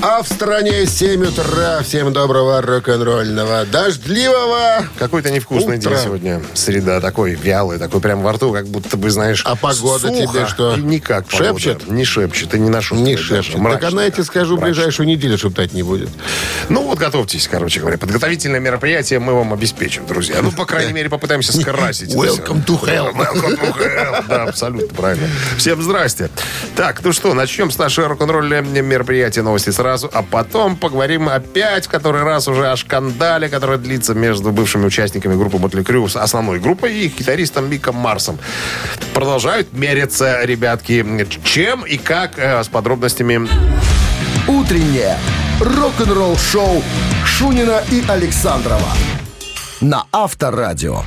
А в стране 7 утра. Всем доброго рок-н-ролльного, дождливого. Какой-то невкусный Утро. день сегодня. Среда такой вялый, такой прям во рту, как будто бы, знаешь, А погода сухо. тебе что? И никак погода. Шепчет? Не шепчет, и не на шутку Не шепчет. Так Мрачная. она, я тебе скажу, Мрачная. ближайшую неделю шептать не будет. Ну вот готовьтесь, короче говоря. Подготовительное мероприятие мы вам обеспечим, друзья. Ну, по крайней мере, попытаемся скрасить. Welcome to hell. Welcome to hell. Да, абсолютно правильно. Всем здрасте. Так, ну что, начнем с нашего рок-н-ролля мероприятия новости сразу, а потом поговорим опять который раз уже о шкандале, который длится между бывшими участниками группы Мотли Крю, основной группой и гитаристом Миком Марсом. Продолжают мериться, ребятки, чем и как э, с подробностями «Утреннее рок-н-ролл-шоу» Шунина и Александрова на Авторадио.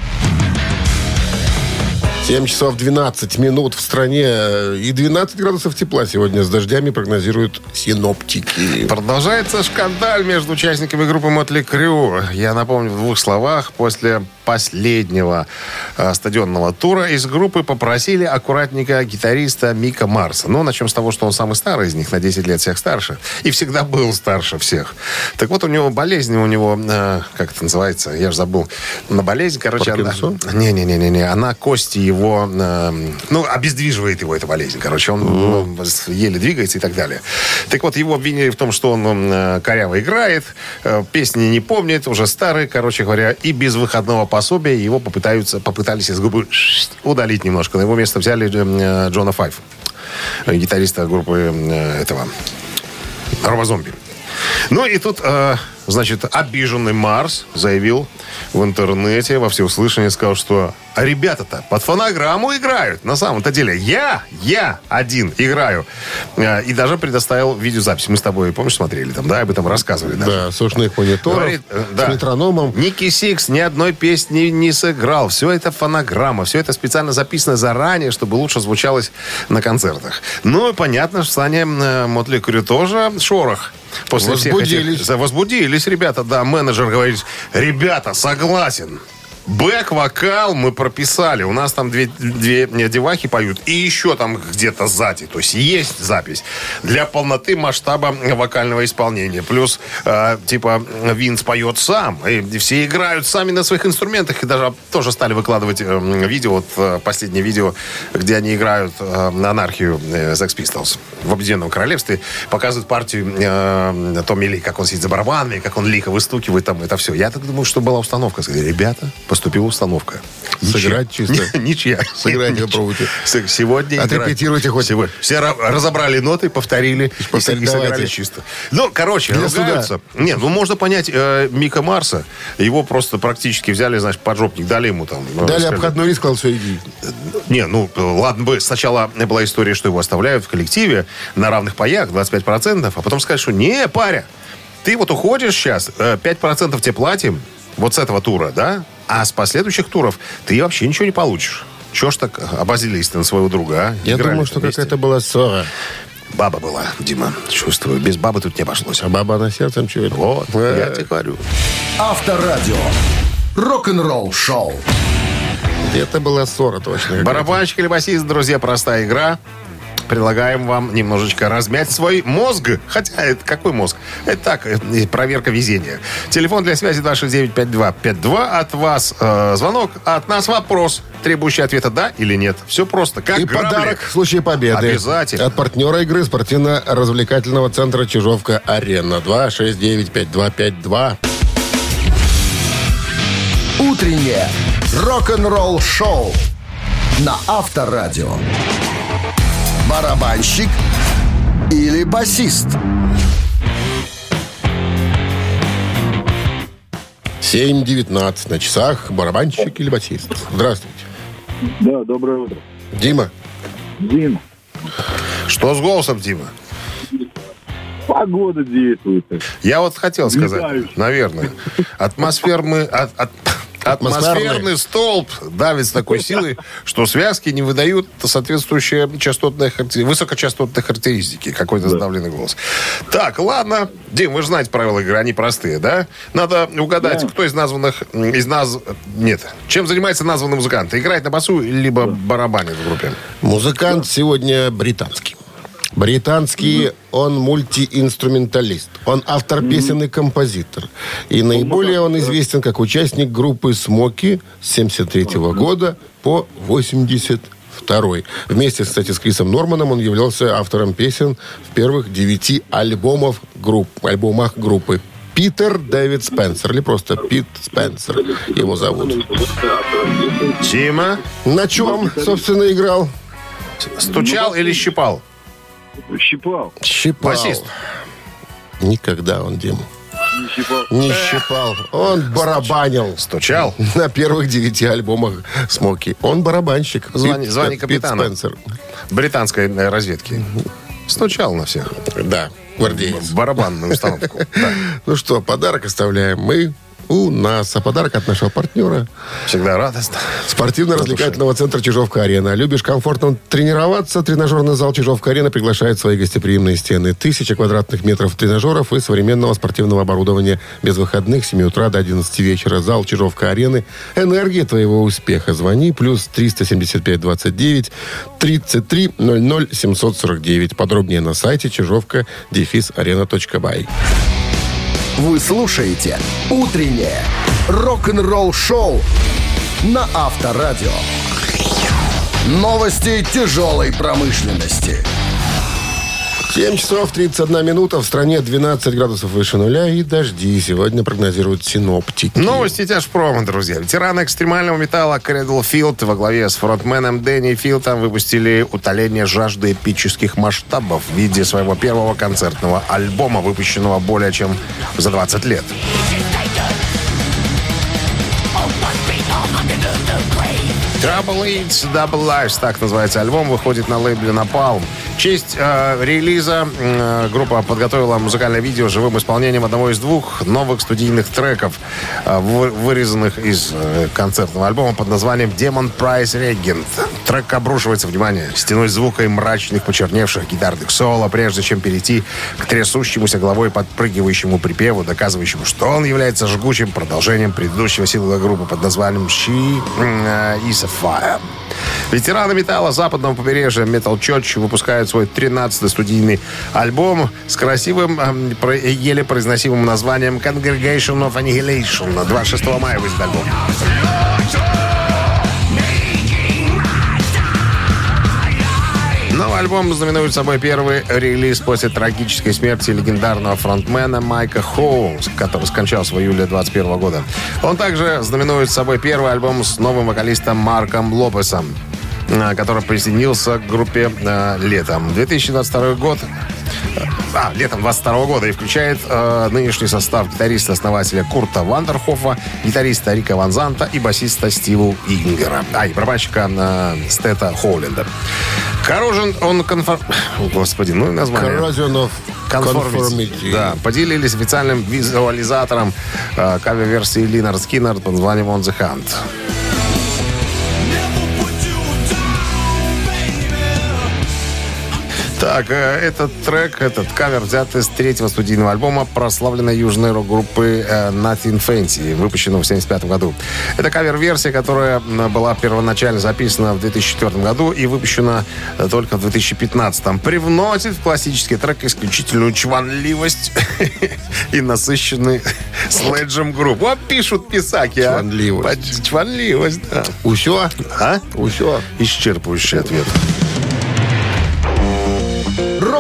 7 часов 12 минут в стране и 12 градусов тепла сегодня с дождями прогнозируют синоптики. Продолжается шкандаль между участниками группы Мотли Крю. Я напомню в двух словах. После последнего э, стадионного тура из группы попросили аккуратненько гитариста Мика Марса. Ну, начнем с того, что он самый старый из них, на 10 лет всех старше. И всегда был старше всех. Так вот, у него болезнь, у него, э, как это называется, я же забыл. На болезнь, короче, она... Паркинсон? Не-не-не-не, она кости его, э, ну, обездвиживает его эта болезнь. Короче, он ну, еле двигается и так далее. Так вот, его обвинили в том, что он э, коряво играет, э, песни не помнит, уже старый, короче говоря, и без выходного пособия его попытаются, попытались из группы удалить немножко. На его место взяли Джона Файв, э, гитариста группы этого Робозомби. Ну и тут, э, значит, обиженный Марс заявил в интернете во всеуслышание, сказал, что «А ребята-то под фонограмму играют. На самом-то деле я, я один играю. Э, и даже предоставил видеозапись. Мы с тобой, помнишь, смотрели там, да, об этом рассказывали даже. Да, с ушных мониторов, Говорит, э, с да. метрономом. Ники Сикс ни одной песни не сыграл. Все это фонограмма. Все это специально записано заранее, чтобы лучше звучалось на концертах. Ну, и понятно, что Саня э, Mötley Crüe тоже шорох. После всех Возбудились. этих- За- Возбудились ребята, да. Менеджер говорит, ребята, согласен. Бэк-вокал мы прописали. У нас там две, две э, девахи поют. И еще там где-то сзади. То есть есть запись. Для полноты масштаба вокального исполнения. Плюс, э, типа, Винс поет сам. И все играют сами на своих инструментах. И даже тоже стали выкладывать э, видео. Вот э, последнее видео, где они играют э, на анархию э, Pistols в Объединенном Королевстве. Показывают партию э, Томми Ли, как он сидит за барабанами, как он лихо выстукивает там это все. Я так думаю, что была установка. Сказали, ребята, поступила установка. Сыграть чисто. Ничья. Сыграть Ничья. попробуйте. Сегодня играть. Отрепетируйте хоть. Сегодня. Все ра- разобрали ноты, повторили и, повторили, и сыграли чисто. Ну, короче, Для ругаются. Не, ну можно понять э, Мика Марса. Его просто практически взяли, значит, поджопник, дали ему там. э, Дали сказали, обходной риск, сказал, все, иди. не, ну, э, ладно бы, сначала была история, что его оставляют в коллективе на равных паях, 25%, а потом сказать, что не, паря, ты вот уходишь сейчас, э, 5% тебе платим, вот с этого тура, да, а с последующих туров ты вообще ничего не получишь. Чего ж так обозлились на своего друга, а? Я Играли думаю, что вместе. какая-то была ссора. Баба была, Дима, чувствую. Без бабы тут не обошлось. А баба на сердцем чует. Вот, Э, я тебе говорю. Авторадио. Рок-н-ролл-шоу. Это была ссора точно. Барабанщик или басист, друзья, простая игра. Предлагаем вам немножечко размять свой мозг. Хотя, это какой мозг? Это так, э, проверка везения. Телефон для связи 269-5252. От вас э, звонок, а от нас вопрос, требующий ответа «да» или «нет». Все просто. Как И грабли. подарок в случае победы. Обязательно. От партнера игры спортивно-развлекательного центра Чижовка-Арена. 269-5252. Утреннее рок-н-ролл-шоу на Авторадио. Барабанщик или басист? 7.19 на часах. Барабанщик или басист? Здравствуйте. Да, доброе утро. Дима. Дим, Что с голосом, Дима? погода действует. Я вот хотел сказать, Влетаешь. наверное, атмосфер мы... от- от- Атмосферный столб давит с такой силой, что связки не выдают соответствующие частотные, характери- высокочастотные характеристики. Какой-то сдавленный голос. Так, ладно. Дим, вы же знаете правила игры, они простые, да? Надо угадать, кто из названных... Из наз... Нет. Чем занимается названный музыкант? Играет на басу, либо барабанит в группе? Музыкант сегодня британский. Британский, он мультиинструменталист. Он автор песен и композитор. И наиболее он известен как участник группы «Смоки» с 73 года по 82 Вместе, кстати, с Крисом Норманом он являлся автором песен в первых девяти альбомов групп, альбомах группы. Питер Дэвид Спенсер, или просто Пит Спенсер его зовут. Тима На чем, собственно, играл? стучал или щипал? Щипал. Щипал. Басист. Никогда он, Дим, Не щипал. не щипал. Он барабанил Стучал. на первых девяти альбомах Смоки. Он барабанщик. Звони- Пит- звони Пит капитану. Спенсер. Британской э, разведки. Стучал на всех. Да, гвардеец. Барабанную установку. Да. Ну что, подарок оставляем мы у нас. А подарок от нашего партнера Всегда радостно. Спортивно-развлекательного центра «Чижовка-арена». Любишь комфортно тренироваться? Тренажерный зал «Чижовка-арена» приглашает в свои гостеприимные стены. Тысяча квадратных метров тренажеров и современного спортивного оборудования. Без выходных с 7 утра до 11 вечера. Зал «Чижовка-арены». Энергия твоего успеха. Звони. Плюс 375 29 33 00 749. Подробнее на сайте чижовка дефис арена.бай. Вы слушаете «Утреннее рок-н-ролл-шоу» на Авторадио. Новости тяжелой промышленности. 7 часов 31 минута. В стране 12 градусов выше нуля и дожди. Сегодня прогнозируют синоптики. Новости тяжпрома, друзья. Ветераны экстремального металла Кредл Филд во главе с фронтменом Дэнни Филдом выпустили утоление жажды эпических масштабов в виде своего первого концертного альбома, выпущенного более чем за 20 лет. Trouble Eats Double Lives, так называется альбом, выходит на лейбле Napalm. Честь э, релиза э, группа подготовила музыкальное видео с живым исполнением одного из двух новых студийных треков, э, вы- вырезанных из э, концертного альбома под названием Demon Price Regent. Трек обрушивается, внимание, стеной звука и мрачных почерневших гитарных соло, прежде чем перейти к трясущемуся головой подпрыгивающему припеву, доказывающему, что он является жгучим продолжением предыдущего сингла группы под названием She э, is a Fire. Ветераны металла западного побережья Metal Church выпускают свой 13-й студийный альбом с красивым, эм, еле произносимым названием Congregation of Annihilation. 26 мая выйдет альбом. Альбом знаменует собой первый релиз после трагической смерти легендарного фронтмена Майка Хоумс, который скончался в июле 2021 года. Он также знаменует собой первый альбом с новым вокалистом Марком Лопесом, который присоединился к группе э, летом. 2022 год а, летом 22 года и включает э, нынешний состав гитариста-основателя Курта Вандерхофа, гитариста Рика Ван Занта и басиста Стиву Ингера. А, и барабанщика э, Стета Хоуленда. Corrosion on Confor... О, Господи, ну и название. Corrosion of Conformity. Conformity. Да, поделились официальным визуализатором э, кавер-версии Lynyrd Skynyrd под названием On the Hunt. Так, э, этот трек, этот кавер взят из третьего студийного альбома прославленной южной рок-группы э, Nothing Fancy, выпущенного в 1975 году. Это кавер-версия, которая была первоначально записана в 2004 году и выпущена э, только в 2015. Привносит в классический трек исключительную чванливость и насыщенный следжем групп. Вот пишут писаки, а. Чванливость. Чванливость, да. Усё? А? Усё. Исчерпывающий ответ.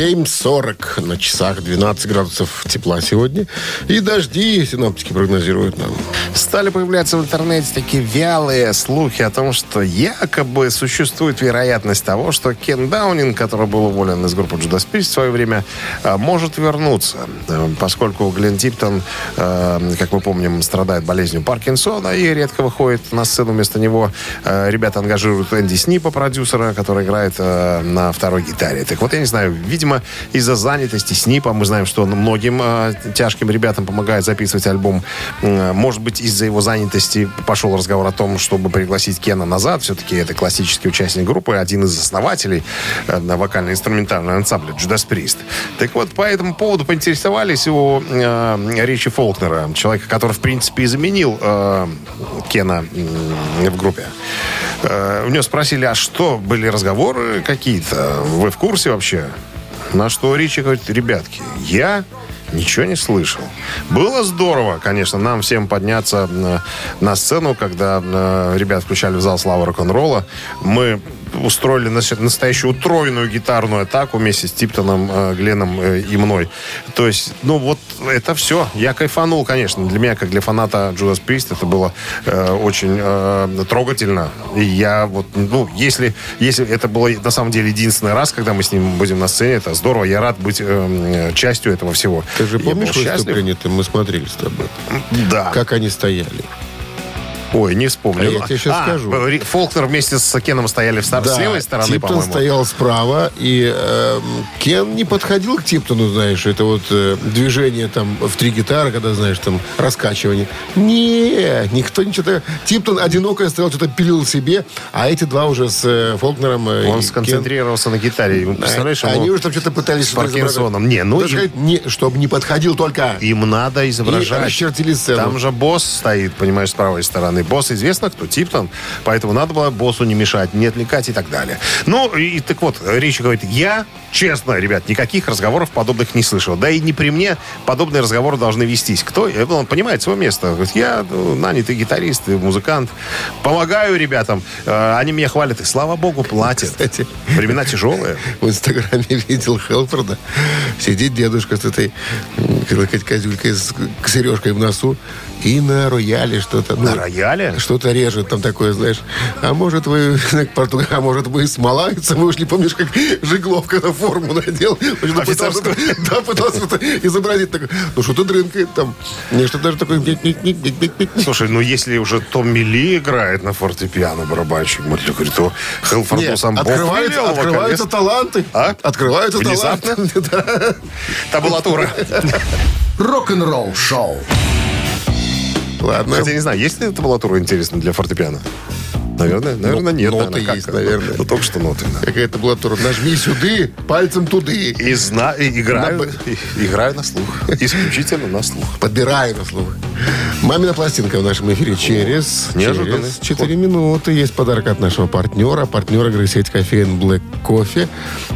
7.40 на часах, 12 градусов тепла сегодня. И дожди синоптики прогнозируют нам. Стали появляться в интернете такие вялые слухи о том, что якобы существует вероятность того, что Кен Даунинг, который был уволен из группы Judas Priest в свое время, э, может вернуться, Э, поскольку Глен Типтон, э, как мы помним, страдает болезнью Паркинсона и редко выходит на сцену вместо него. Ребята ангажируют Энди Снипа, продюсера, который играет на второй гитаре. Так вот, я не знаю, видимо, видимо, из-за занятости СНИПа, мы знаем, что он многим э, тяжким ребятам помогает записывать альбом. Может быть, из-за его занятости пошел разговор о том, чтобы пригласить Кена назад. Все-таки это классический участник группы, один из основателей э, вокально-инструментального ансамбля Judas Priest. Так вот, по этому поводу поинтересовались у э, Ричи Фолкнера, человека, который, в принципе, и заменил э, Кена э, в группе. Э, у него спросили, а что, были разговоры какие-то? Вы в курсе вообще? На что Ричи говорит, ребятки, я ничего не слышал. Было здорово, конечно, нам всем подняться на, на сцену, когда э, ребят включали в зал славы рок-н-ролла. Мы устроили настоящую утроенную гитарную атаку вместе с Типтоном, э, Гленом э, и мной. То есть, ну вот это все. Я кайфанул, конечно. Для меня, как для фаната Judas Priest, это было э, очень э, трогательно. И я вот, ну, если, если это было на самом деле единственный раз, когда мы с ним будем на сцене, это здорово. Я рад быть э, частью этого всего. Ты же помнишь выступление? Мы смотрели с тобой. Да. Как они стояли. Ой, не вспомню. А я тебе сейчас а, скажу. Фолкнер вместе с Кеном стояли в стар... да, с левой стороны, Типтон по-моему. стоял справа, и э, Кен не подходил к Типтону, знаешь, это вот э, движение там в три гитары, когда, знаешь, там раскачивание. Не, никто ничего... Типтон одиноко стоял, что-то пилил себе, а эти два уже с э, Фолкнером... Э, Он сконцентрировался Кен... на гитаре. Представляешь, Они уже там что-то пытались... С Паркинсоном. Не, ну... Им... Не, чтобы не подходил только... Им надо изображать. И расчертили сцену. Там же босс стоит, понимаешь, с правой стороны. Босс известно кто, Типтон. Поэтому надо было боссу не мешать, не отвлекать и так далее. Ну, и так вот, Ричи говорит, я, честно, ребят, никаких разговоров подобных не слышал. Да и не при мне подобные разговоры должны вестись. Кто? Он понимает свое место. Говорит, я ну, нанятый гитарист, музыкант. Помогаю ребятам. Э, они меня хвалят. И слава богу, платят. Кстати, Времена тяжелые. В Инстаграме видел Хелфорда. Сидит дедушка с этой, козюлькой с сережкой в носу и на рояле что-то. Ну, на рояле? Что-то режет там такое, знаешь. А может вы, а может вы смолаются, вы уж не помнишь, как Жиглов, когда форму надел. Пытался, да, пытался изобразить такое. Ну, что-то дрынкает там. Не, что даже такое... Слушай, ну если уже Том Милли играет на фортепиано барабанщик, то Хелфорду сам Бог открываются, открываются таланты. А? Открываются таланты. Табулатура. Рок-н-ролл шоу. Ладно. Хотя не знаю, есть ли табулатура интересная для фортепиано? Наверное, наверное, нет. Ноты наверное, есть, как, наверное. Ну, только что ноты. Да. Какая-то была тура. Нажми сюды, пальцем туды. И, зна... и играю, на... играю на слух. Исключительно на слух. Подбираю на слух. Мамина пластинка в нашем эфире через, через 4 минуты. Есть подарок от нашего партнера. Партнер игры сеть кофеин Black Кофе.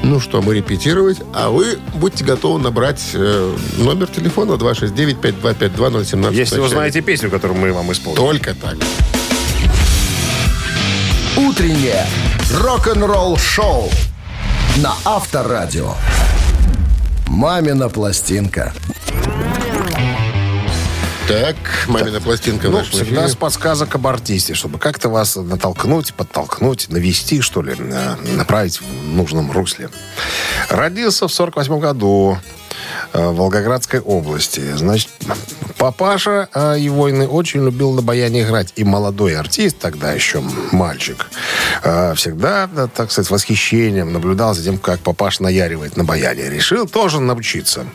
Ну что, мы репетировать. А вы будьте готовы набрать э, номер телефона 269-5252-017. Если вы знаете песню, которую мы вам исполним. Только так. Утреннее рок-н-ролл-шоу на Авторадио. «Мамина пластинка». Так, мамина пластинка ну, всегда с подсказок об артисте, чтобы как-то вас натолкнуть, подтолкнуть, навести, что ли, направить в нужном русле. Родился в 48 году Волгоградской области. Значит, папаша э, его очень любил на баяне играть. И молодой артист, тогда еще мальчик, э, всегда, так сказать, с восхищением наблюдал за тем, как папаша наяривает на баяне. Решил тоже научиться.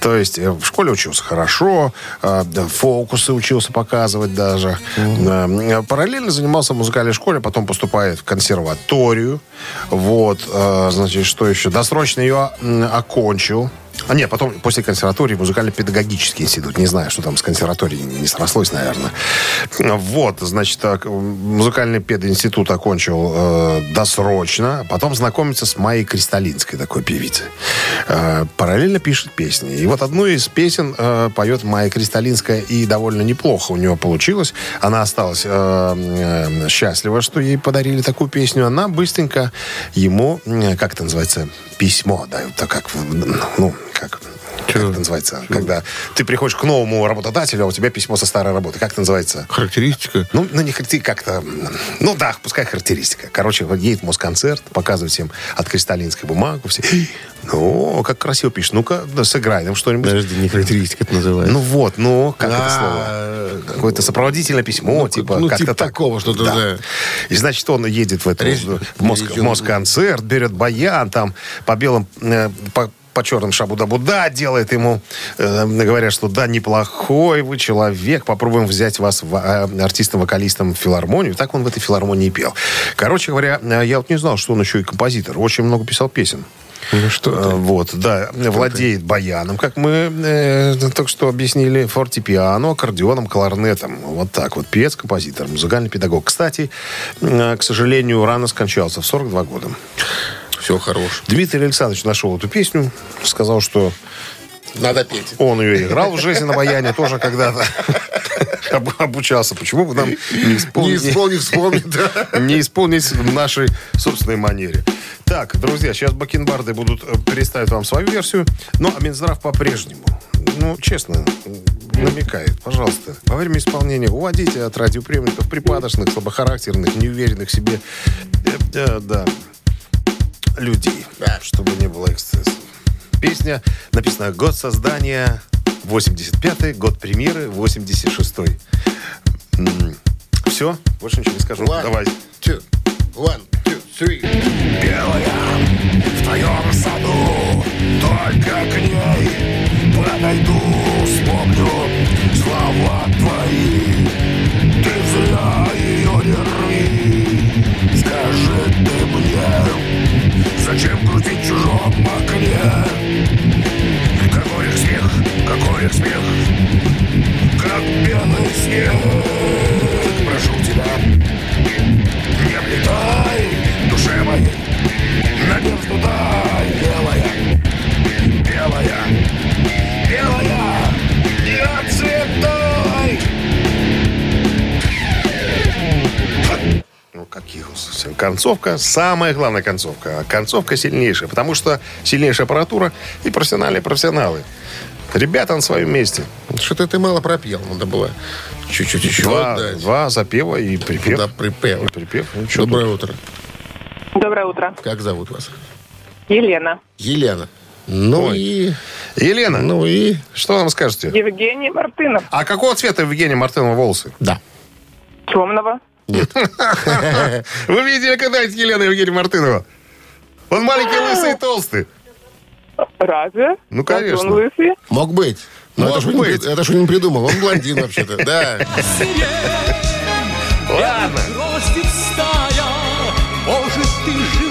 То есть в школе учился хорошо, фокусы учился показывать даже. Mm-hmm. Параллельно занимался в музыкальной школе, потом поступает в консерваторию. Вот, значит, что еще? Досрочно ее окончил. А нет, потом после консерватории музыкально-педагогический институт. Не знаю, что там с консерваторией не срослось, наверное. Вот, значит, так, музыкальный пединститут окончил э, досрочно. Потом знакомится с Майей Кристалинской, такой певицей. Э, параллельно пишет песни. И вот одну из песен э, поет Майя Кристалинская. И довольно неплохо у нее получилось. Она осталась э, э, счастлива, что ей подарили такую песню. Она быстренько ему, как это называется, письмо дает, так как, ну, как Как это называется? Когда ты приходишь к новому работодателю, а у тебя письмо со старой работы. Как это называется? Характеристика. Ну, ну не характери- как-то... Ну да, пускай характеристика. Короче, едет Москонцерт, показывает всем от Кристаллинской бумагу. Все, ну, как красиво пишет. Ну-ка, да, сыграй нам что-нибудь. Подожди, не характеристика это называется. Ну вот, ну, как это слово? Какое-то сопроводительное письмо, Ну, типа, ну, как-то типа так. такого что-то, да. И, значит, он едет в, эту, в Моск- речь- в Москонцерт, берет баян, там по белым, э, по, по черным шабу-дабу-да, делает ему, э, говорят, что да, неплохой вы человек, попробуем взять вас в, э, артистом-вокалистом в филармонию. Так он в этой филармонии пел. Короче говоря, э, я вот не знал, что он еще и композитор. Очень много писал песен. Ну что Э, ты? Вот, да, владеет баяном, как мы э, только что объяснили, фортепиано, аккордеоном, кларнетом. Вот так вот. Певец, композитор, музыкальный педагог. Кстати, э, к сожалению, рано скончался, в 42 года. Все хорош. Дмитрий Александрович нашел эту песню, сказал, что Надо петь. он ее играл в жизни на баяне тоже когда-то. Об- Обучался. Почему бы нам не Не исполнить? исполни, вспомни, да. не исполнить в нашей собственной манере. Так, друзья, сейчас бакенбарды будут э, переставить вам свою версию. Ну, а Минздрав по-прежнему, ну, честно, намекает, пожалуйста, во время исполнения уводите от радиоприемников припадочных, слабохарактерных, неуверенных в себе, э, э, да, людей, чтобы не было эксцессов. Песня написана год создания 85-й, год премьеры 86-й. Все, больше ничего не скажу. One, Давай. two, one, two, three. Белая в твоем саду Только к ней подойду Вспомню слова твои Зачем крутить в чужом окне Какой их смех, какой их смех? Как белый снег Прошу тебя не влетай душе моей Надежду дай, каких. Концовка, самая главная концовка. А концовка сильнейшая, потому что сильнейшая аппаратура и профессиональные профессионалы. Ребята на своем месте. Что-то ты мало пропел. Надо было чуть-чуть еще Два, дать. два запева и припев. Да, припев. И припев. Ну, Доброе утро. Доброе утро. Как зовут вас? Елена. Елена. Ну Ой. и... тут? Елена, Ну и... что нам скажете? Евгений Мартынов. А какого цвета Евгения Мартынова волосы? Да. Темного. Вы видели когда-нибудь Елену Евгения Мартынова? Он маленький, лысый и толстый. Разве? Ну, Разве конечно. Он лысый? Мог быть. Но Мог это он не это он не придумал. Он блондин вообще-то. Да. Ладно.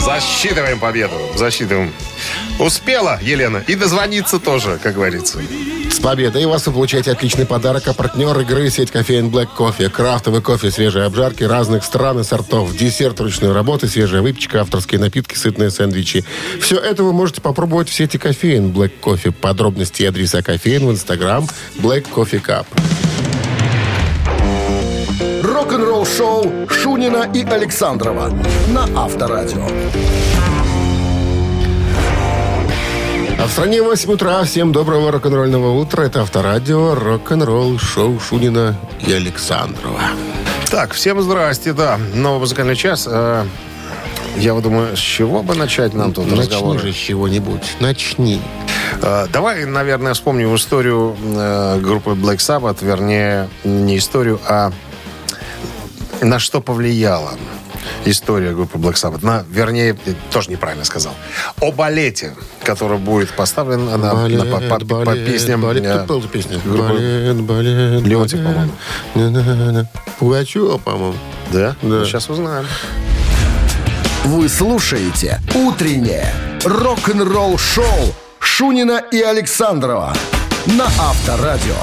Засчитываем победу. Засчитываем. Успела Елена. И дозвониться тоже, как говорится. С победой вас вы получаете отличный подарок. А партнер игры сеть кофеин Black Coffee. Крафтовый кофе, свежие обжарки разных стран и сортов. Десерт ручной работы, свежая выпечка, авторские напитки, сытные сэндвичи. Все это вы можете попробовать в сети кофеин Black Coffee. Подробности и адреса кофеин в инстаграм Black Coffee Cup. Рок-н-ролл шоу Шунина и Александрова на Авторадио. А в стране 8 утра. Всем доброго рок-н-ролльного утра. Это Авторадио, рок-н-ролл, шоу Шунина и Александрова. Так, всем здрасте, да. Новый музыкальный час. Э, Я вот думаю, с чего бы начать нам тут Начни разговор? же с чего-нибудь. Начни. Э, Давай, наверное, вспомним историю э, группы Black Sabbath, вернее, не историю, а на что повлияла история группы Black Sabbath. На, вернее, э, тоже неправильно сказал. О балете, который будет поставлен на, на- Балет, по, по- по балет, песням балет. э, Кто пел эту песню? группы- Балет, балет, Леонтьев, по-моему. Пугачева, по-моему. Да? Да. Сейчас узнаем. Вы слушаете «Утреннее рок-н-ролл шоу» Шунина и Александрова на Авторадио.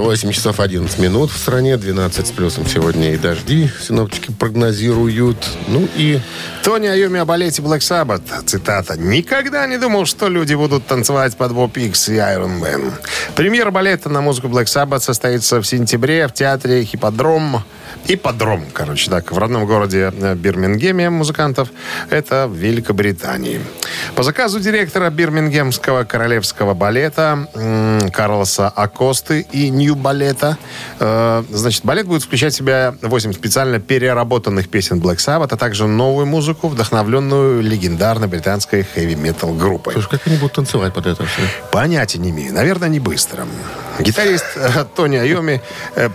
8 часов 11 минут в стране, 12 с плюсом сегодня и дожди. Синоптики прогнозируют. Ну и Тони Айоми о балете Black Sabbath. Цитата. «Никогда не думал, что люди будут танцевать под Икс и Iron Man». Премьера балета на музыку Black Sabbath состоится в сентябре в театре «Хипподром». Ипподром, короче, так, в родном городе э, Бирмингеме музыкантов. Это в Великобритании. По заказу директора Бирмингемского королевского балета Карлоса Акосты и Нью-балета, э, значит, балет будет включать в себя 8 специально переработанных песен Black Sabbath, а также новую музыку, вдохновленную легендарной британской хэви-метал группой. слушай, как они будут танцевать под это все? Понятия не имею. Наверное, не быстро. Гитарист э, Тони Айоми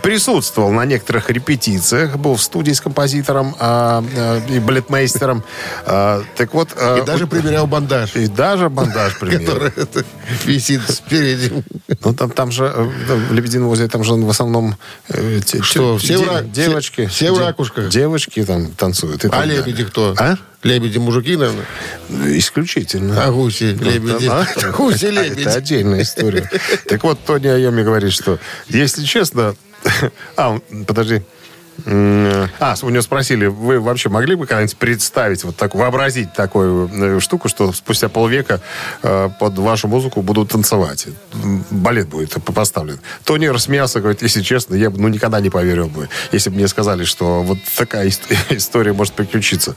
присутствовал на некоторых репетициях, был в студии с композитором а, э, и балетмейстером. А, так вот... э, И даже примерял бандаж, и даже бандаж примерил. который это, висит спереди. Ну, там, там же, э, в Лебедином озере, там же в основном э, те- Что, все в де- ра- девочки. все- все в ракушках? Девочки там танцуют. А лебеди кто? А? Лебеди мужики, наверное? Исключительно. А гуси, лебеди. А? Гуси, Это лебеди. отдельная история. Так вот, Тони Айоми говорит, что, если честно... А, он- подожди. А, у него спросили, вы вообще могли бы когда-нибудь представить, вот так, вообразить такую э, штуку, что спустя полвека э, под вашу музыку будут танцевать? Балет будет поставлен. Тони рассмеялся, говорит, если честно, я бы ну, никогда не поверил бы, если бы мне сказали, что вот такая ис- история может приключиться.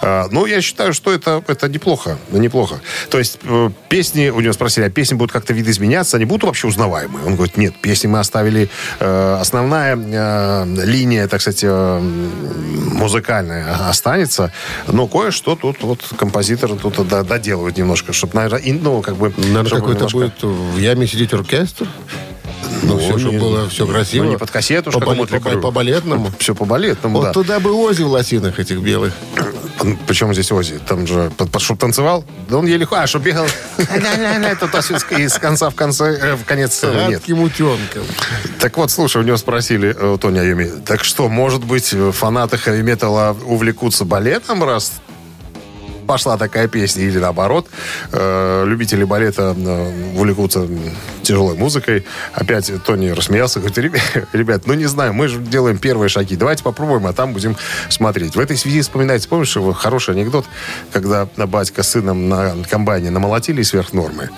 А, Ну, я считаю, что это, это неплохо. Неплохо. То есть э, песни, у него спросили, а песни будут как-то видоизменяться, они будут вообще узнаваемые? Он говорит, нет, песни мы оставили, основная линия, так сказать, э, музыкальная останется, но кое-что тут вот композитор тут до- доделывает немножко, чтобы, наверное, и, ну, как бы... Наверное, какой-то немножко- будет в яме сидеть оркестр. Ну, все, чтобы было все красиво. Ну, не под кассету, по, бале- Мотли по, Крю. по балетному. Все по балетному, Вот да. туда бы Ози в лосинах этих белых. Причем здесь Ози? Там же, чтобы танцевал? Да он еле... А, чтобы бегал тут из конца в конце, э, в конец. Гадким утенком. Так вот, слушай, у него спросили э, Тони Айоми, так что, может быть, э, фанаты хэви-металла увлекутся балетом, раз пошла такая песня, или наоборот, э, любители балета э, увлекутся тяжелой музыкой. Опять Тони рассмеялся, говорит, «Ребя- ребят, ну не знаю, мы же делаем первые шаги, давайте попробуем, а там будем смотреть. В этой связи вспоминается, помнишь, хороший анекдот, когда батька с сыном на комбайне намолотили сверх нормы,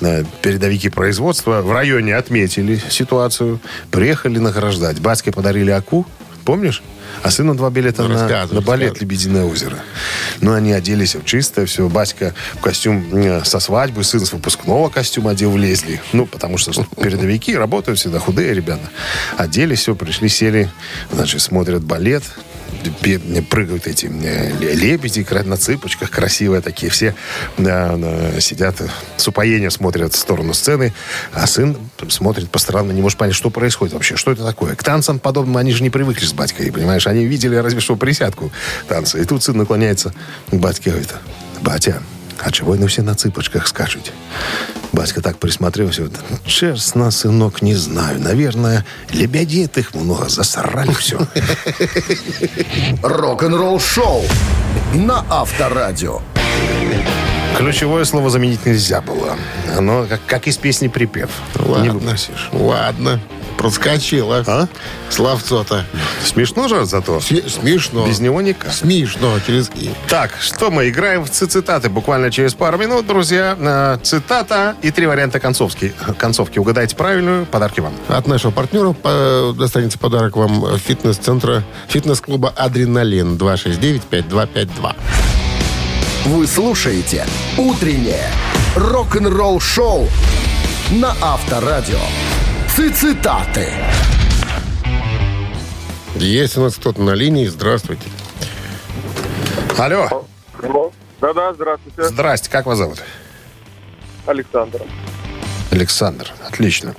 э, передовики производства в районе отметили ситуацию, приехали награждать. Батьке подарили аку, помнишь? А сыну два билета Ну, на, на балет. «Лебединое озеро». Ну, они оделись в чистое, все. Батька в костюм э, со свадьбы, сын с выпускного костюма одел, влезли. Ну, потому что передовики работают всегда, худые ребята. Оделись, все, пришли, сели, значит, смотрят балет, прыгают эти ле- лебеди на цыпочках, красивые такие, все сидят, э, с упоением смотрят в сторону сцены, а сын смотрит по сторонам, не может понять, что происходит вообще, что это такое. К танцам подобным они же не привыкли с батькой, понимаешь, они видели разве что присядку танца. И тут сын наклоняется к батьке говорит, батя, а чего вы все на цыпочках скажете? Батька так присмотрелся. Честно, сынок, не знаю. Наверное, лебедей их много. Засрали все. Рок-н-ролл шоу на Авторадио. Ключевое слово заменить нельзя было. Оно как, как из песни припев. Не Ладно, выбросишь. ладно. Проскочила. А? Словцо-то. Смешно же зато. Сме- Смешно. Без него никак. Смешно через. Так, что мы играем в цитаты буквально через пару минут, друзья. Э, Цитата и три варианта концовки. Концовки. Угадайте правильную, подарки вам. От нашего партнера достанется подарок вам фитнес-центра, фитнес-клуба «Адреналин» 269-5252. Вы слушаете «Утреннее рок-н-ролл-шоу» на Авторадио. Цитаты. Есть у нас кто-то на линии. Здравствуйте. Алло. Да-да, здравствуйте, Здрасте, как вас зовут? Александр. Александр. Отлично.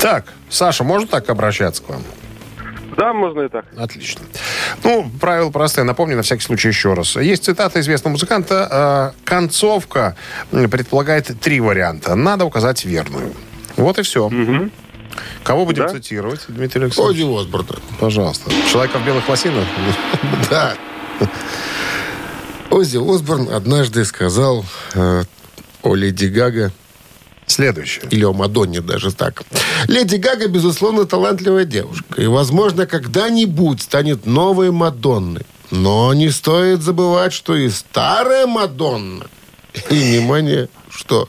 Так, Саша, можно так обращаться к вам? Да, можно и так. Отлично. Ну, правила простые. Напомню на всякий случай еще раз. Есть цитата известного музыканта. э, Концовка предполагает три варианта. Надо указать верную. Вот и все. Кого будем Да? цитировать, Дмитрий Александрович? Оди Осборна. Пожалуйста. Человека в белых лосинах? Да. Оззи Осборн однажды сказал э, о Леди Гага Следующее. Или о Мадонне даже так. Леди Гага, безусловно, талантливая девушка. И, возможно, когда-нибудь станет новой Мадонной. Но не стоит забывать, что и старая Мадонна. И, внимание, что?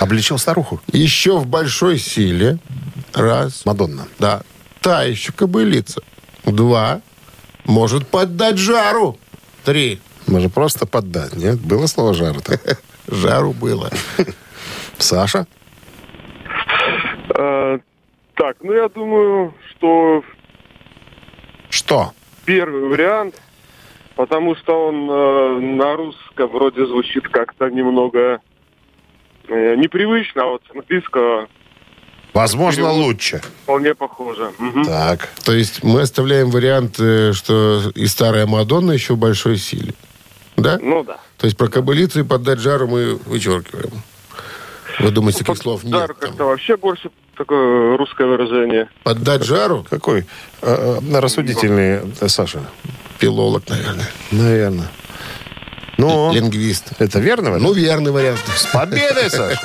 Обличил старуху. Еще в большой силе. Раз. Мадонна. Да. Та еще кобылица. Два. Может поддать жару. Три. Может просто поддать, нет? Было слово жара-то. Жару было. Саша? Э, так, ну я думаю, что Что? первый вариант, потому что он э, на русском вроде звучит как-то немного э, непривычно, а вот с английского Возможно, Перевод. лучше. вполне похоже. Мгм. Так. То есть мы оставляем вариант, э, что и старая Мадонна еще в большой силе. Да? Ну да. То есть про кобылицу и поддать жару мы вычеркиваем. Вы думаете, таких слов нет? Там? как-то вообще больше такое русское выражение. Поддать жару? Какой э, э, рассудительный э, Саша? Филолог, наверное. Наверное. Ну, Лингвист. это верно? вариант? Ну, верный вариант. С победой, Саша!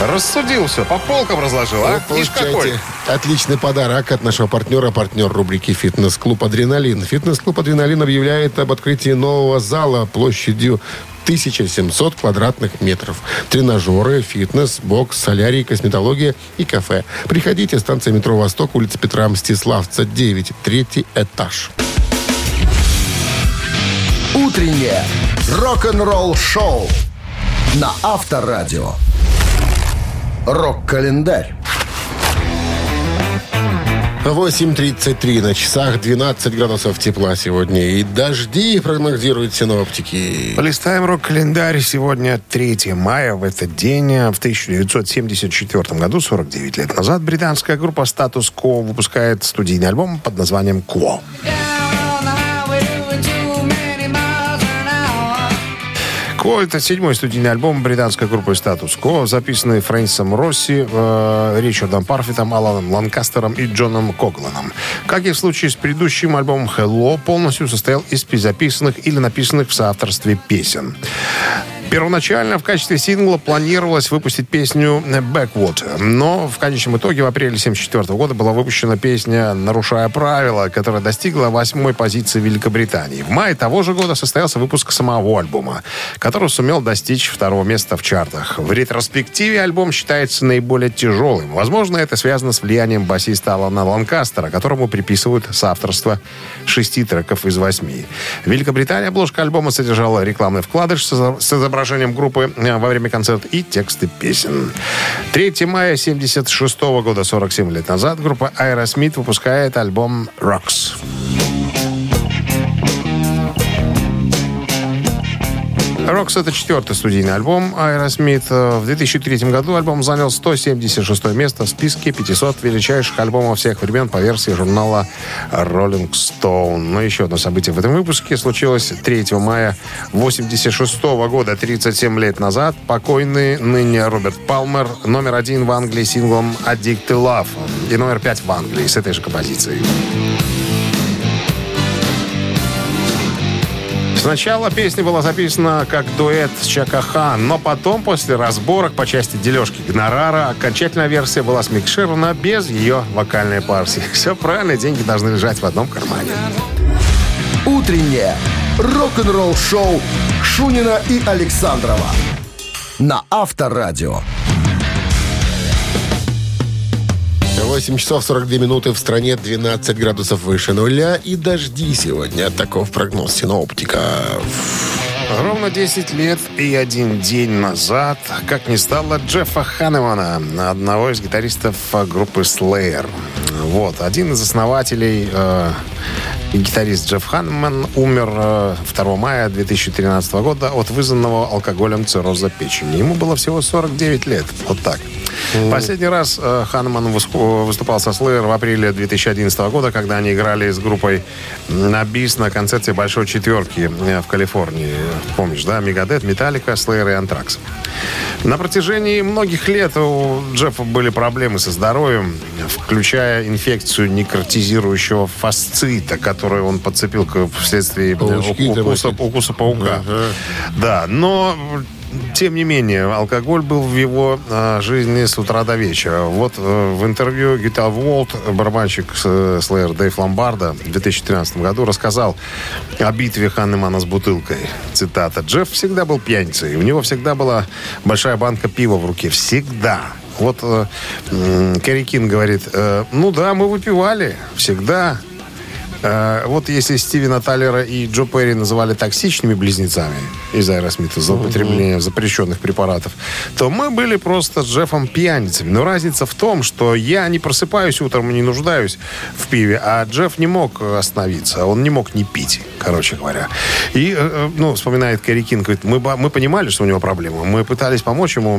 Рассудил все, по полкам разложил, а? Вы Ишь какой. отличный подарок от нашего партнера, партнер рубрики «Фитнес-клуб Адреналин». «Фитнес-клуб Адреналин» объявляет об открытии нового зала площадью 1700 квадратных метров. Тренажеры, фитнес, бокс, солярий, косметология и кафе. Приходите, станция метро «Восток», улица Петра Мстиславца, 9, третий этаж. Утреннее рок-н-ролл-шоу на Авторадио. Рок-календарь. 8.33 на часах, 12 градусов тепла сегодня. И дожди прогнозируют синоптики. Полистаем рок-календарь. Сегодня 3 мая. В этот день, э, в 1974 году, 49 лет назад, британская группа Status Quo выпускает студийный альбом под названием «Quo». Quo — это седьмой студийный альбом британской группы Status Quo, записанный Фрэнсисом Росси, э, Ричардом Парфитом, Аланом Ланкастером и Джоном Когланом. Как и в случае с предыдущим альбомом Hello, полностью состоял из записанных или написанных в соавторстве песен. Первоначально в качестве сингла планировалось выпустить песню «Backwater», но в конечном итоге в апреле 1974 года была выпущена песня «Нарушая правила», которая достигла восьмой позиции Великобритании. В мае того же года состоялся выпуск самого альбома, который сумел достичь второго места в чартах. В ретроспективе альбом считается наиболее тяжелым. Возможно, это связано с влиянием басиста Алана Ланкастера, которому приписывают соавторство шести треков из восьми. В Великобритании обложка альбома содержала рекламный вкладыш с изо- с изображением группы э, во время концерта и тексты песен. 3 мая 1976 года, 47 лет назад, группа Aerosmith выпускает альбом «Rocks». «Рокс» — это четвертый студийный альбом Aerosmith. В 2003 году альбом занял 176 место в списке 500 величайших альбомов всех времен по версии журнала Rolling Stone. Но еще одно событие в этом выпуске случилось 3 мая 86 года, 37 лет назад. Покойный ныне Роберт Палмер номер один в Англии синглом «Addicted Love» и номер пять в Англии с этой же композицией. Сначала песня была записана как дуэт с Чака Хан, но потом, после разборок по части дележки гонорара, окончательная версия была смикширована без ее вокальной партии. Все правильно, деньги должны лежать в одном кармане. Утреннее рок-н-ролл-шоу Шунина и Александрова на Авторадио. 8 часов 42 минуты в стране, 12 градусов выше нуля и дожди сегодня. Таков прогноз синоптика. Ровно 10 лет и один день назад, как не стало Джеффа Ханемана, одного из гитаристов группы Slayer. Вот, один из основателей э, гитарист Джефф Ханеман умер э, 2 мая 2013 года от вызванного алкоголем цирроза печени. Ему было всего 49 лет. Вот так. Последний раз э, Ханеман выс- выступал со Slayer в апреле 2011 года, когда они играли с группой на бис на концерте Большой Четверки э, в Калифорнии. Помнишь, да? Мегадет, Металлика, Slayer и Антракс. На протяжении многих лет у Джеффа были проблемы со здоровьем, включая инфекцию некротизирующего фасцита, которую он подцепил вследствие Паучки укуса, укуса паука. Да, но тем не менее, алкоголь был в его а, жизни с утра до вечера. Вот э, в интервью Guitar World барабанщик э, Slayer Дэйв Ломбарда в 2013 году рассказал о битве Ханнемана с бутылкой. Цитата. «Джефф всегда был пьяницей. У него всегда была большая банка пива в руке. Всегда. Вот э, м, Керри Кинг говорит, э, ну да, мы выпивали. Всегда. Э, вот если Стивена Тайлера и Джо Перри называли токсичными близнецами из Аэросмита за употребление запрещенных препаратов, то мы были просто с Джеффом пьяницами. Но разница в том, что я не просыпаюсь утром и не нуждаюсь в пиве, а Джефф не мог остановиться, он не мог не пить, короче говоря. И, э, э, ну, вспоминает Кэрри Кинг, говорит, мы, мы понимали, что у него проблемы, мы пытались помочь ему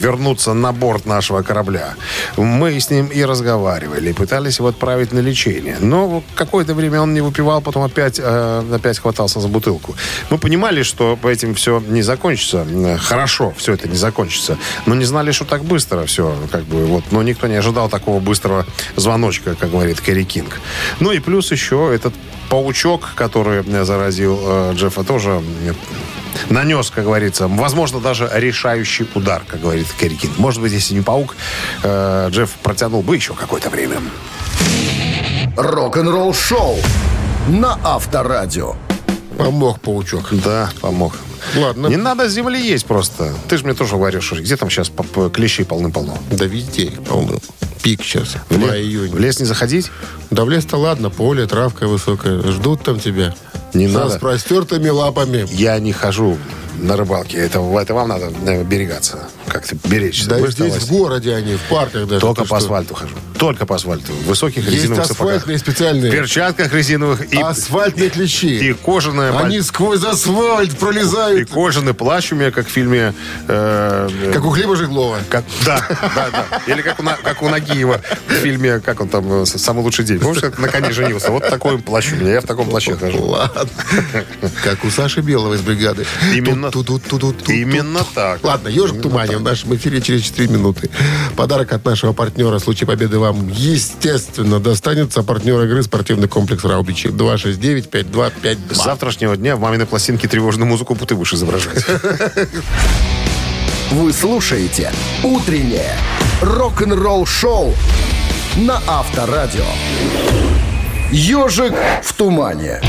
вернуться на борт нашего корабля. Мы с ним и разговаривали, пытались его отправить на лечение. Но какое-то время он не выпивал, потом опять, э, опять хватался за бутылку. Мы понимали, что этим все не закончится. Э, Хорошо, все это не закончится. Но не знали, что так быстро все. Как бы, вот, но никто не ожидал такого быстрого звоночка, как говорит Кэрри Кинг. Ну и плюс еще этот паучок, который э, заразил э, Джеффа, тоже э, нанес, как говорится, возможно, даже решающий удар, как говорит Кэрри Кинг. Может быть, если не паук, э, Джефф протянул бы еще какое-то время. Рок-н-ролл шоу на Авторадио. Помог паучок. Да, помог. Ладно. Не надо земли есть просто. Ты же мне тоже говоришь, где там сейчас клещей полны-полно? Да везде их полно. Пик сейчас. В, ле- Май, июнь. в лес не заходить? Да в лес-то ладно, поле, травка высокая. Ждут там тебя. Не Со надо. с простертыми лапами. Я не хожу на рыбалке. Это, это вам надо э, берегаться. Как-то беречься. Да Вы здесь в городе они, в парках даже. Только по асфальту хожу. Только по асфальту. В высоких Есть резиновых сапогах. асфальтные специальные. В перчатках резиновых и, Асфальтные клещи. и кожаная Они паль- сквозь асфальт и пролезают. кожаный плащ у меня, как в фильме... э, Как у Хлеба Жиглова. как- да, да, да. Или как у, как у Нагиева в фильме, как он там, э, «Самый лучший день». Помнишь, как на коне женился? Вот такой плащ у меня. Я в таком плаще хожу. Ладно. Как у Саши Белого из бригады. Именно- Тут-тут-тут-тут-тут. Именно так. Ладно, ежик в тумане в нашем эфире через 4 минуты. Подарок от нашего партнера в случае победы вам, естественно, достанется партнер игры спортивный комплекс Раубичи. 269-5252. С завтрашнего дня в маминой пластинке тревожную музыку ты будешь изображать. Вы слушаете «Утреннее рок-н-ролл-шоу» на Авторадио. «Ежик в тумане».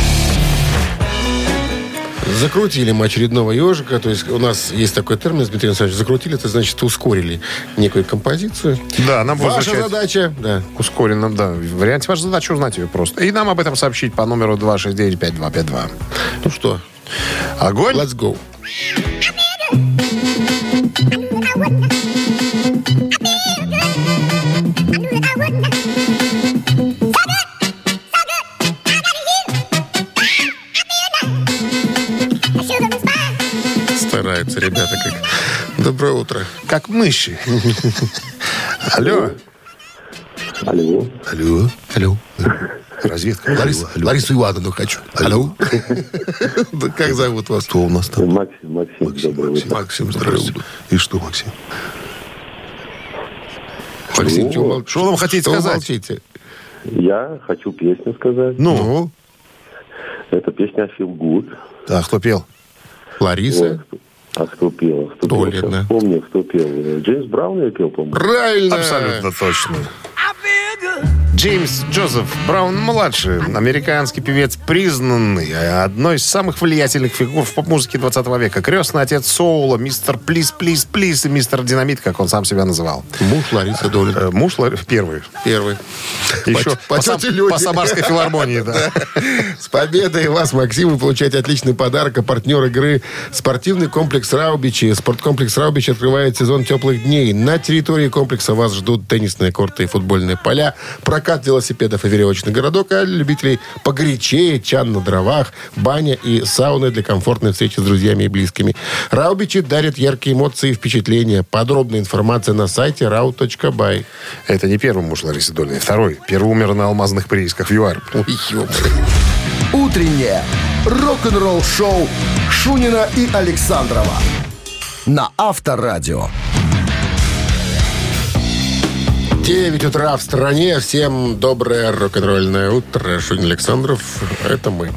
Закрутили мы очередного ежика. То есть у нас есть такой термин, Дмитрий Александрович, закрутили, это значит ускорили некую композицию. Да, нам Ваша звучать задача, да, ускоренно, да. В варианте ваша задача узнать ее просто. И нам об этом сообщить по номеру 269-5252. ну что, Огонь? let's go. Стараются ребята как. Доброе утро. Как мыши. Алло. Алло. Алло. Алло. Разведка. Ларис- Алло. Ларису Ивановну хочу. Алло. Да Как зовут вас? Кто у нас там? Максим, Максим, утро. Максим, здравствуйте. И что, Максим? Максим, Что вы нам хотите сказать? Я хочу песню сказать. Ну, Это песня Feel Good. а кто пел? Лариса. А кто пел? Кто пел? Толина. Сейчас Вспомню, кто пел. Джеймс Браун я пел, по-моему. Правильно. Абсолютно точно. Джеймс Джозеф Браун-младший, американский певец, признанный э, одной из самых влиятельных фигур в поп-музыке 20 века. Крестный отец Соула, мистер Плиз, Плиз, Плиз и мистер Динамит, как он сам себя называл. Муж Ларисы Долин. Э, Муж Лар- первый. Первый. Еще по по, Сам- по Самарской филармонии, да. С победой вас, Максим, вы получаете отличный подарок. А партнер игры спортивный комплекс Раубичи. Спорткомплекс Раубичи открывает сезон теплых дней. На территории комплекса вас ждут теннисные корты и футбольные поля, прокат велосипедов и веревочный городок, а любителей погорячее, чан на дровах, баня и сауны для комфортной встречи с друзьями и близкими. Раубичи дарят яркие эмоции и впечатления. Подробная информация на сайте rau.by. Это не первый муж Ларисы Дольной. Второй. Первый умер на алмазных приисках в ЮАР. Утреннее рок-н-ролл-шоу Шунина и Александрова на Авторадио. 9 утра в стране. Всем доброе рок-н-ролльное утро. Шунин Александров. Это мы.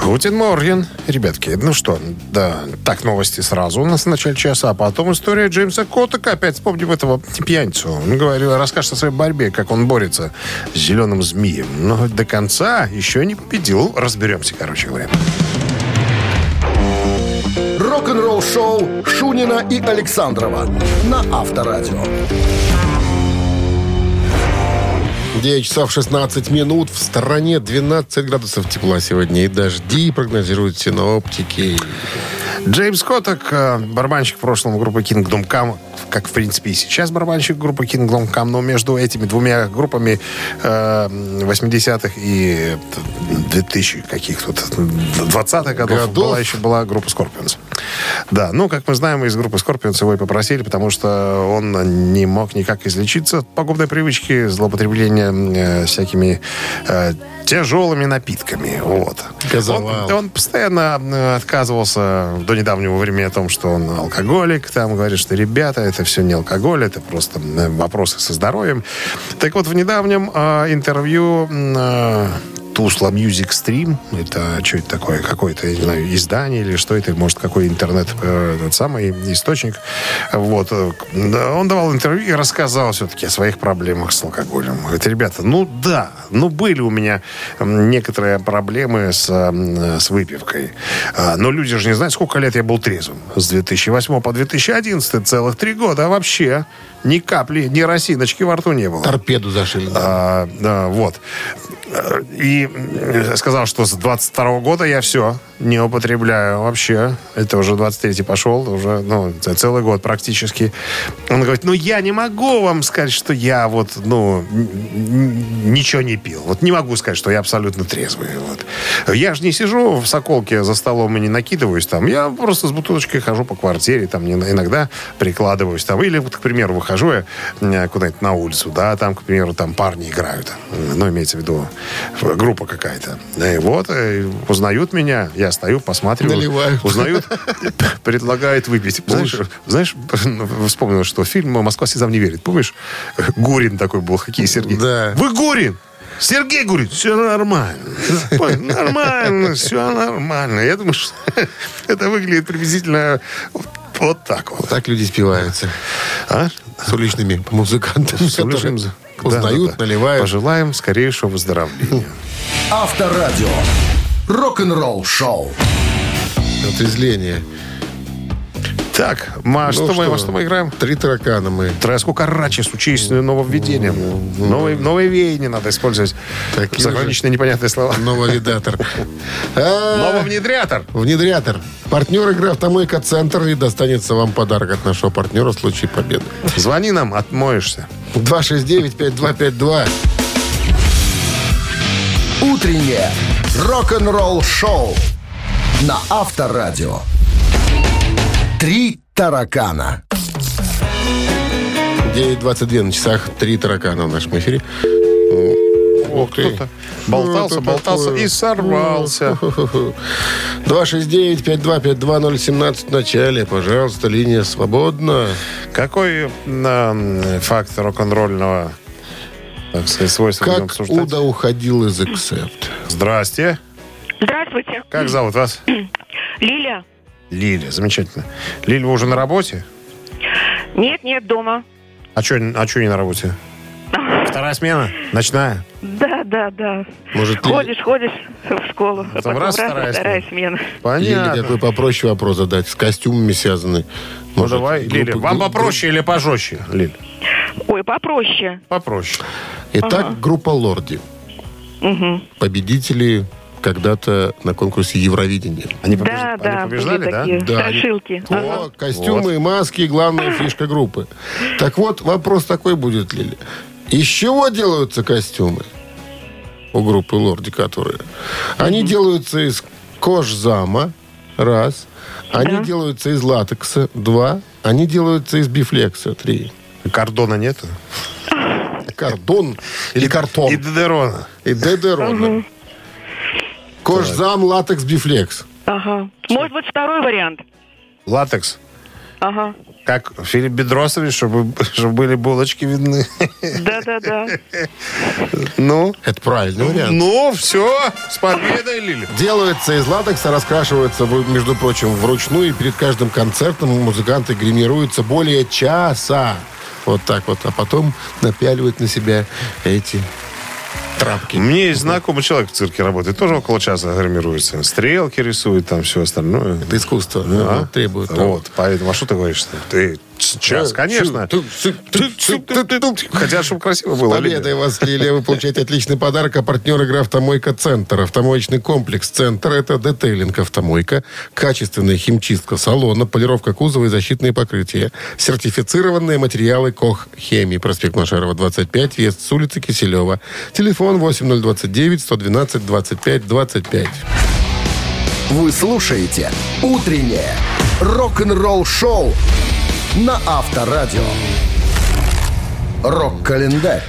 Guten Morgen. Ребятки, ну что, да, так новости сразу у нас в начале часа, а потом история Джеймса Коттека. Опять вспомним этого пьяницу. Он говорил, расскажет о своей борьбе, как он борется с зеленым змеем. Но до конца еще не победил. Разберемся, короче говоря. Рок-н-ролл шоу Шунина и Александрова на Авторадио. 9 часов 16 минут. В стороне 12 градусов тепла сегодня. И дожди прогнозируют синоптики. Джеймс Коттек, э, барабанщик в прошлом группы Kingdom Come, как, в принципе, и сейчас барабанщик группы Kingdom Come, но между этими двумя группами э, 80-х и 2000 каких-то 20-х годов, Годов. была еще была группа Scorpions. Да, ну, как мы знаем, из группы Scorpions его и попросили, потому что он не мог никак излечиться от пагубной привычки злоупотребления э, всякими э, тяжелыми напитками. Вот. Газовал. Он, он постоянно э, отказывался до недавнего времени о том, что он алкоголик. Там говорит, что ребята, это все не алкоголь, это просто вопросы со здоровьем. Так вот, в недавнем э, интервью э, Тусла Music Stream. Это что это такое? Какое-то, я не знаю, издание или что это? Может, какой интернет, э, этот самый источник. Вот. э, Он давал интервью и рассказал все-таки о своих проблемах с алкоголем. Говорит, ребята, ну да, ну были у меня некоторые проблемы с, с выпивкой. А, Но люди же не знают, сколько лет я был трезвым. С 2008 по 2011 целых три года. А вообще ни капли, ни росиночки во рту не было. Торпеду зашили. да. А, да, вот. И э, сказал, что с 22 года я все не употребляю вообще. Это уже 23-й пошел, уже ну, целый год практически. Он говорит, ну я не могу вам сказать, что я вот, ну, ничего не пил. Вот не могу сказать, что я абсолютно трезвый. Вот. Я же не сижу в Соколке за столом и не накидываюсь там. Я просто с бутылочкой хожу по квартире, там иногда прикладываюсь там. Или вот, к примеру, выхожу я куда-нибудь на улицу, да, там, к примеру, там парни играют. Ну, имеется в виду группа какая-то. И вот, э, узнают меня, я стою, посматриваю. Наливают. Узнают, предлагают выпить. Знаешь, знаешь, вспомнил, что фильм «Москва слезам не верит». Помнишь? Гурин такой был, хоккей Сергей. Да. Вы Гурин! Сергей говорит, все нормально. Нормально, все нормально. Я думаю, что это выглядит приблизительно вот, так вот. Так люди спиваются. А? С уличными музыкантами. С уличным Узнают, Да, да, да. наливают. Пожелаем скорейшего выздоровления. Авторадио. Рок-н-ролл шоу. Отрезвление. Так, Маш, Ну что мы, во что мы играем? Три таракана мы. Треску Карачи с учительным нововведением. Новые, новые веяния надо использовать. Такие Заграничные непонятные слова. Нововидатор. А, Нововнедрятор. Внедрятор. Партнер игры «Автомойка Центр» и достанется вам подарок от нашего партнера в случае победы. Звони нам, отмоешься. 269-5252. Утреннее рок-н-ролл шоу на Авторадио. Три таракана. 9.22 на часах. Три таракана в нашем эфире. Ух ты. Болтался, Ну, болтался такое. и сорвался. 269-525-2017 в начале. Пожалуйста, линия свободна. Какой м, факт рок-н-ролльного так сказать, свойства будем Как обсуждать? Уда уходил из Accept? Здрасте. Здравствуйте. Как зовут вас? Лиля? Лиля. Замечательно. Лиля, вы уже на работе? Нет, нет, дома. А что а чё не на работе? Вторая смена? Ночная? Да, да, да. Может, Лили- Ходишь, ходишь в школу. а Потом потом раз, раз, вторая вторая смена. Лили, Понятно. какой попроще вопрос задать. С костюмами связаны. Ну давай, группы- Лиля, вам группы- попроще или пожестче, Лиль? Ой, попроще. Попроще. Итак, группа Лорди. Победители когда-то на конкурсе Евровидения. Они, побеж- Да, они да, побеждали, были да? такие Да, они- страшилки. Ага. О, костюмы и маски главная фишка группы. Так вот, вопрос такой будет, Лили. Из чего делаются костюмы у группы Лорди, которые? Они делаются из кожзама, раз. Они Да. делаются из латекса, два. Они делаются из бифлекса, три. Кордона нет? Картон или картон. И Дедерона. И дедерона. Кожзам, латекс, бифлекс. Ага. Может быть, второй вариант. Латекс. Ага. Как Филипп Бедросович, чтобы, чтобы были булочки видны. Да-да-да. Ну, Это правильный вариант. ну, все, с победой, Лили. Делаются из латекса, раскрашиваются, в- между прочим, вручную. И перед каждым концертом музыканты гримируются более часа. Вот так вот. А потом напяливают на себя эти трапки. У меня есть знакомый человек в цирке работает, тоже около часа гримируется. Стрелки рисует, там все остальное. Это искусство. А? оно требует. Вот, поэтому, а что ты говоришь? Ты час, Э, конечно. Хотя, чтобы красиво было. Победой вас, Лилия, вы получаете отличный подарок. А партнер игры «Автомойка Центр». Автомоечный комплекс «Центр» — это детейлинг «Автомойка», качественная химчистка салона, полировка кузова и защитные покрытия. Сертифицированные материалы «Кох Хемии». Проспект Машарова, 25, въезд с улицы Киселева. Телефон 8029-112-25-25. Вы слушаете «Утреннее рок-н-ролл-шоу» на Авторадио. Рок-календарь.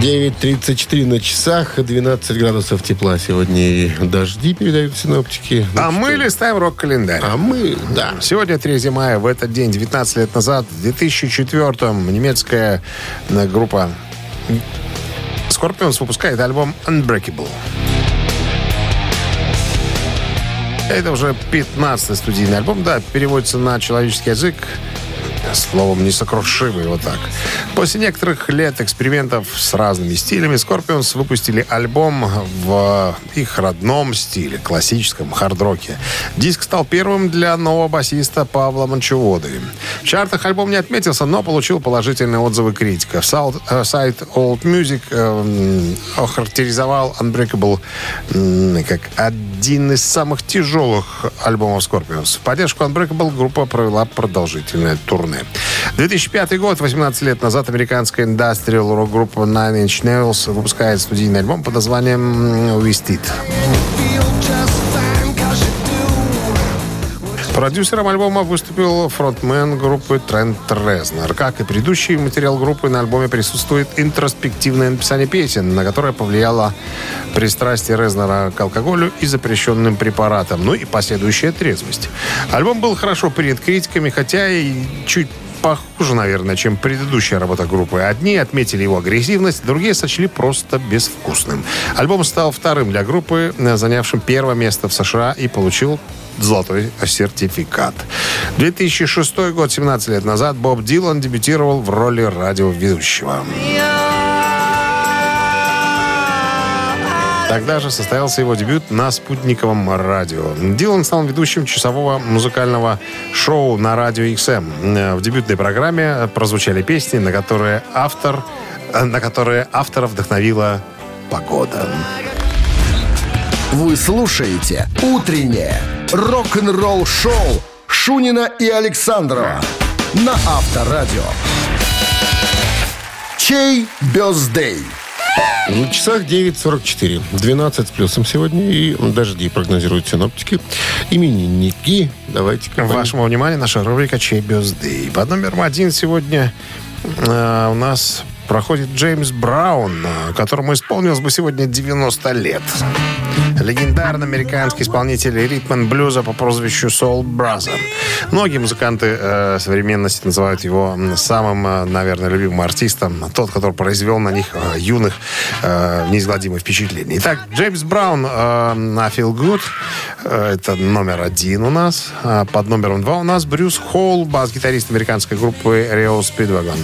9.34 на часах, 12 градусов тепла сегодня и дожди передают синоптики. А Ну мы что? листаем рок-календарь. А мы, да. Сегодня 3 мая, в этот день, 19 лет назад, в 2004-м, немецкая э, группа Scorpions выпускает альбом Unbreakable. Это уже 15-й студийный альбом, да, переводится на человеческий язык словом несокрушимый, вот так. После некоторых лет экспериментов с разными стилями Scorpions выпустили альбом в их родном стиле, классическом хард-роке. Диск стал первым для нового басиста Павла Манчеводы. В чартах альбом не отметился, но получил положительные отзывы критиков. Э, Сайт Old Music э, м, охарактеризовал Unbreakable как один из самых тяжелых альбомов Scorpions. В поддержку Unbreakable группа провела продолжительное турне. 2005 год, 18 лет назад, американская индастриал рок-группа Nine Inch Nails выпускает студийный альбом под названием «Wasted». Продюсером альбома выступил фронтмен группы Трент Резнер. Как и предыдущий материал группы, на альбоме присутствует интроспективное написание песен, на которое повлияло пристрастие Резнера к алкоголю и запрещенным препаратам, ну и последующая трезвость. Альбом был хорошо принят критиками, хотя и чуть похуже, наверное, чем предыдущая работа группы. Одни отметили его агрессивность, другие сочли просто безвкусным. Альбом стал вторым для группы, занявшим первое место в США и получил золотой сертификат. 2006 год, 17 лет назад, Боб Дилан дебютировал в роли радиоведущего. Тогда же состоялся его дебют на спутниковом радио. Дилан стал ведущим часового музыкального шоу на радио XM. Э, В дебютной программе прозвучали песни, на которые автор, э, на которые автора вдохновила погода. Вы слушаете «Утреннее рок-н-ролл-шоу» Шунина и Александрова на Авторадио. Чей бездей? На часах 9.44. 12 с плюсом сегодня и дожди прогнозируют синоптики. Именинники. Давайте-ка. Вашему вниманию наша рубрика «Чей бёздей». Под номером один сегодня э, у нас проходит Джеймс Браун, э, которому исполнилось бы сегодня 90 лет. Легендарный американский исполнитель ритм блюза по прозвищу Soul Brother. Многие музыканты э, современности называют его самым, э, наверное, любимым артистом. Тот, который произвел на них э, юных э, неизгладимое впечатление. Итак, Джеймс Браун э, на Feel Good. Э, это номер один у нас. А под номером два у нас Брюс Холл, бас-гитарист американской группы Rio Speedwagon.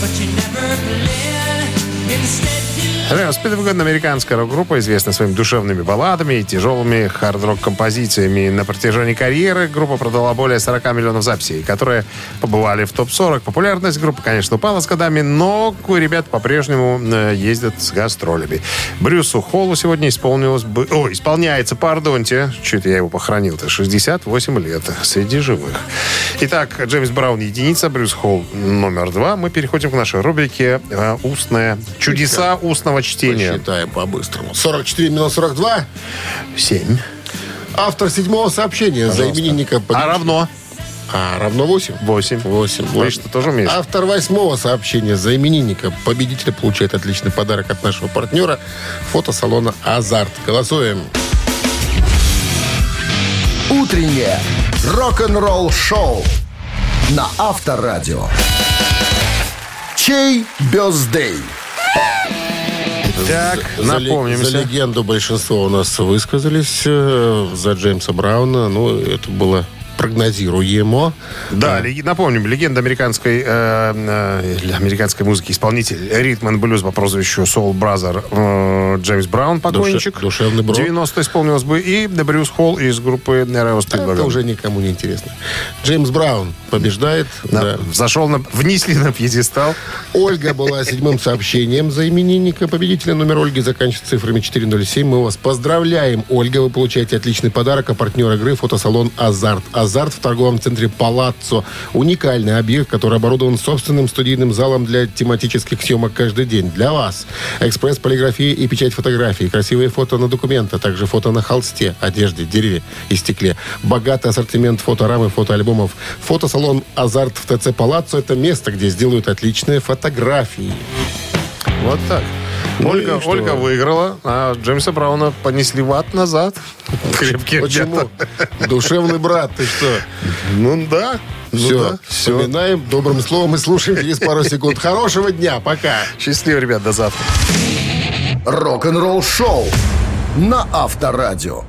but you never bled. Instead, Рио Спидвагон – американская рок-группа, известная своими душевными балладами и тяжелыми хард-рок композициями. На протяжении карьеры группа продала более 40 миллионов записей, которые побывали в топ-40. Популярность группы, конечно, упала с годами, но ребят по-прежнему э, ездят с гастролями. Брюсу Холлу сегодня исполнилось бы... О, исполняется, пардонте. Чуть я его похоронил-то. 68 лет среди живых. Итак, Джеймс Браун единица, Брюс Холл номер два. Мы переходим к нашей рубрике э, «Устное чудеса устного чтения». Считаем по-быстрому. 44 минус 42. 7. Автор седьмого сообщения за именинника. А равно? А, равно 8? 8. 8. Вы что, тоже умеешь? Автор восьмого сообщения за именинника. Победитель получает отличный подарок от нашего партнера. Фотосалона «Азарт». Голосуем. Утреннее рок-н-ролл-шоу на Авторадио. Чей бездей? Так, За напомнимся. За легенду большинство у нас высказались. э, За Джеймса Брауна. Ну, это было прогнозируемо. Да, леги- напомним, легенда американской, э, э, американской музыки, исполнитель ритм and блюз по прозвищу Soul Brother э, Джеймс Браун, покойничек. Душе- душевный бро. 90 исполнилось бы. И Брюс Холл из группы Nervous Это Speedwagon. уже никому не интересно. Джеймс Браун побеждает. На- да. Взошел на... Внесли на пьедестал. Ольга была седьмым сообщением за именинника. Победителя номер Ольги заканчивается цифрами 407. Мы вас поздравляем, Ольга. Вы получаете отличный подарок. А партнер игры фотосалон «Азарт». «Азарт» в торговом центре «Палаццо». Уникальный объект, который оборудован собственным студийным залом для тематических съемок каждый день. Для вас. Экспресс полиграфии и печать фотографий. Красивые фото на документы, а также фото на холсте, одежде, дереве и стекле. Богатый ассортимент фоторам и фотоальбомов. Фотосалон «Азарт» в ТЦ «Палаццо» – это место, где сделают отличные фотографии. Вот так. Ну Ольга, что? Ольга выиграла, а Джеймса Брауна понесли в ад назад. Крепкие Почему? Душевный брат, ты что? Ну да. Ну Все, да, все. вспоминаем добрым словом и слушаем через пару секунд. Хорошего дня, пока. Счастливо, ребят, до завтра. Рок-н-ролл шоу на Авторадио.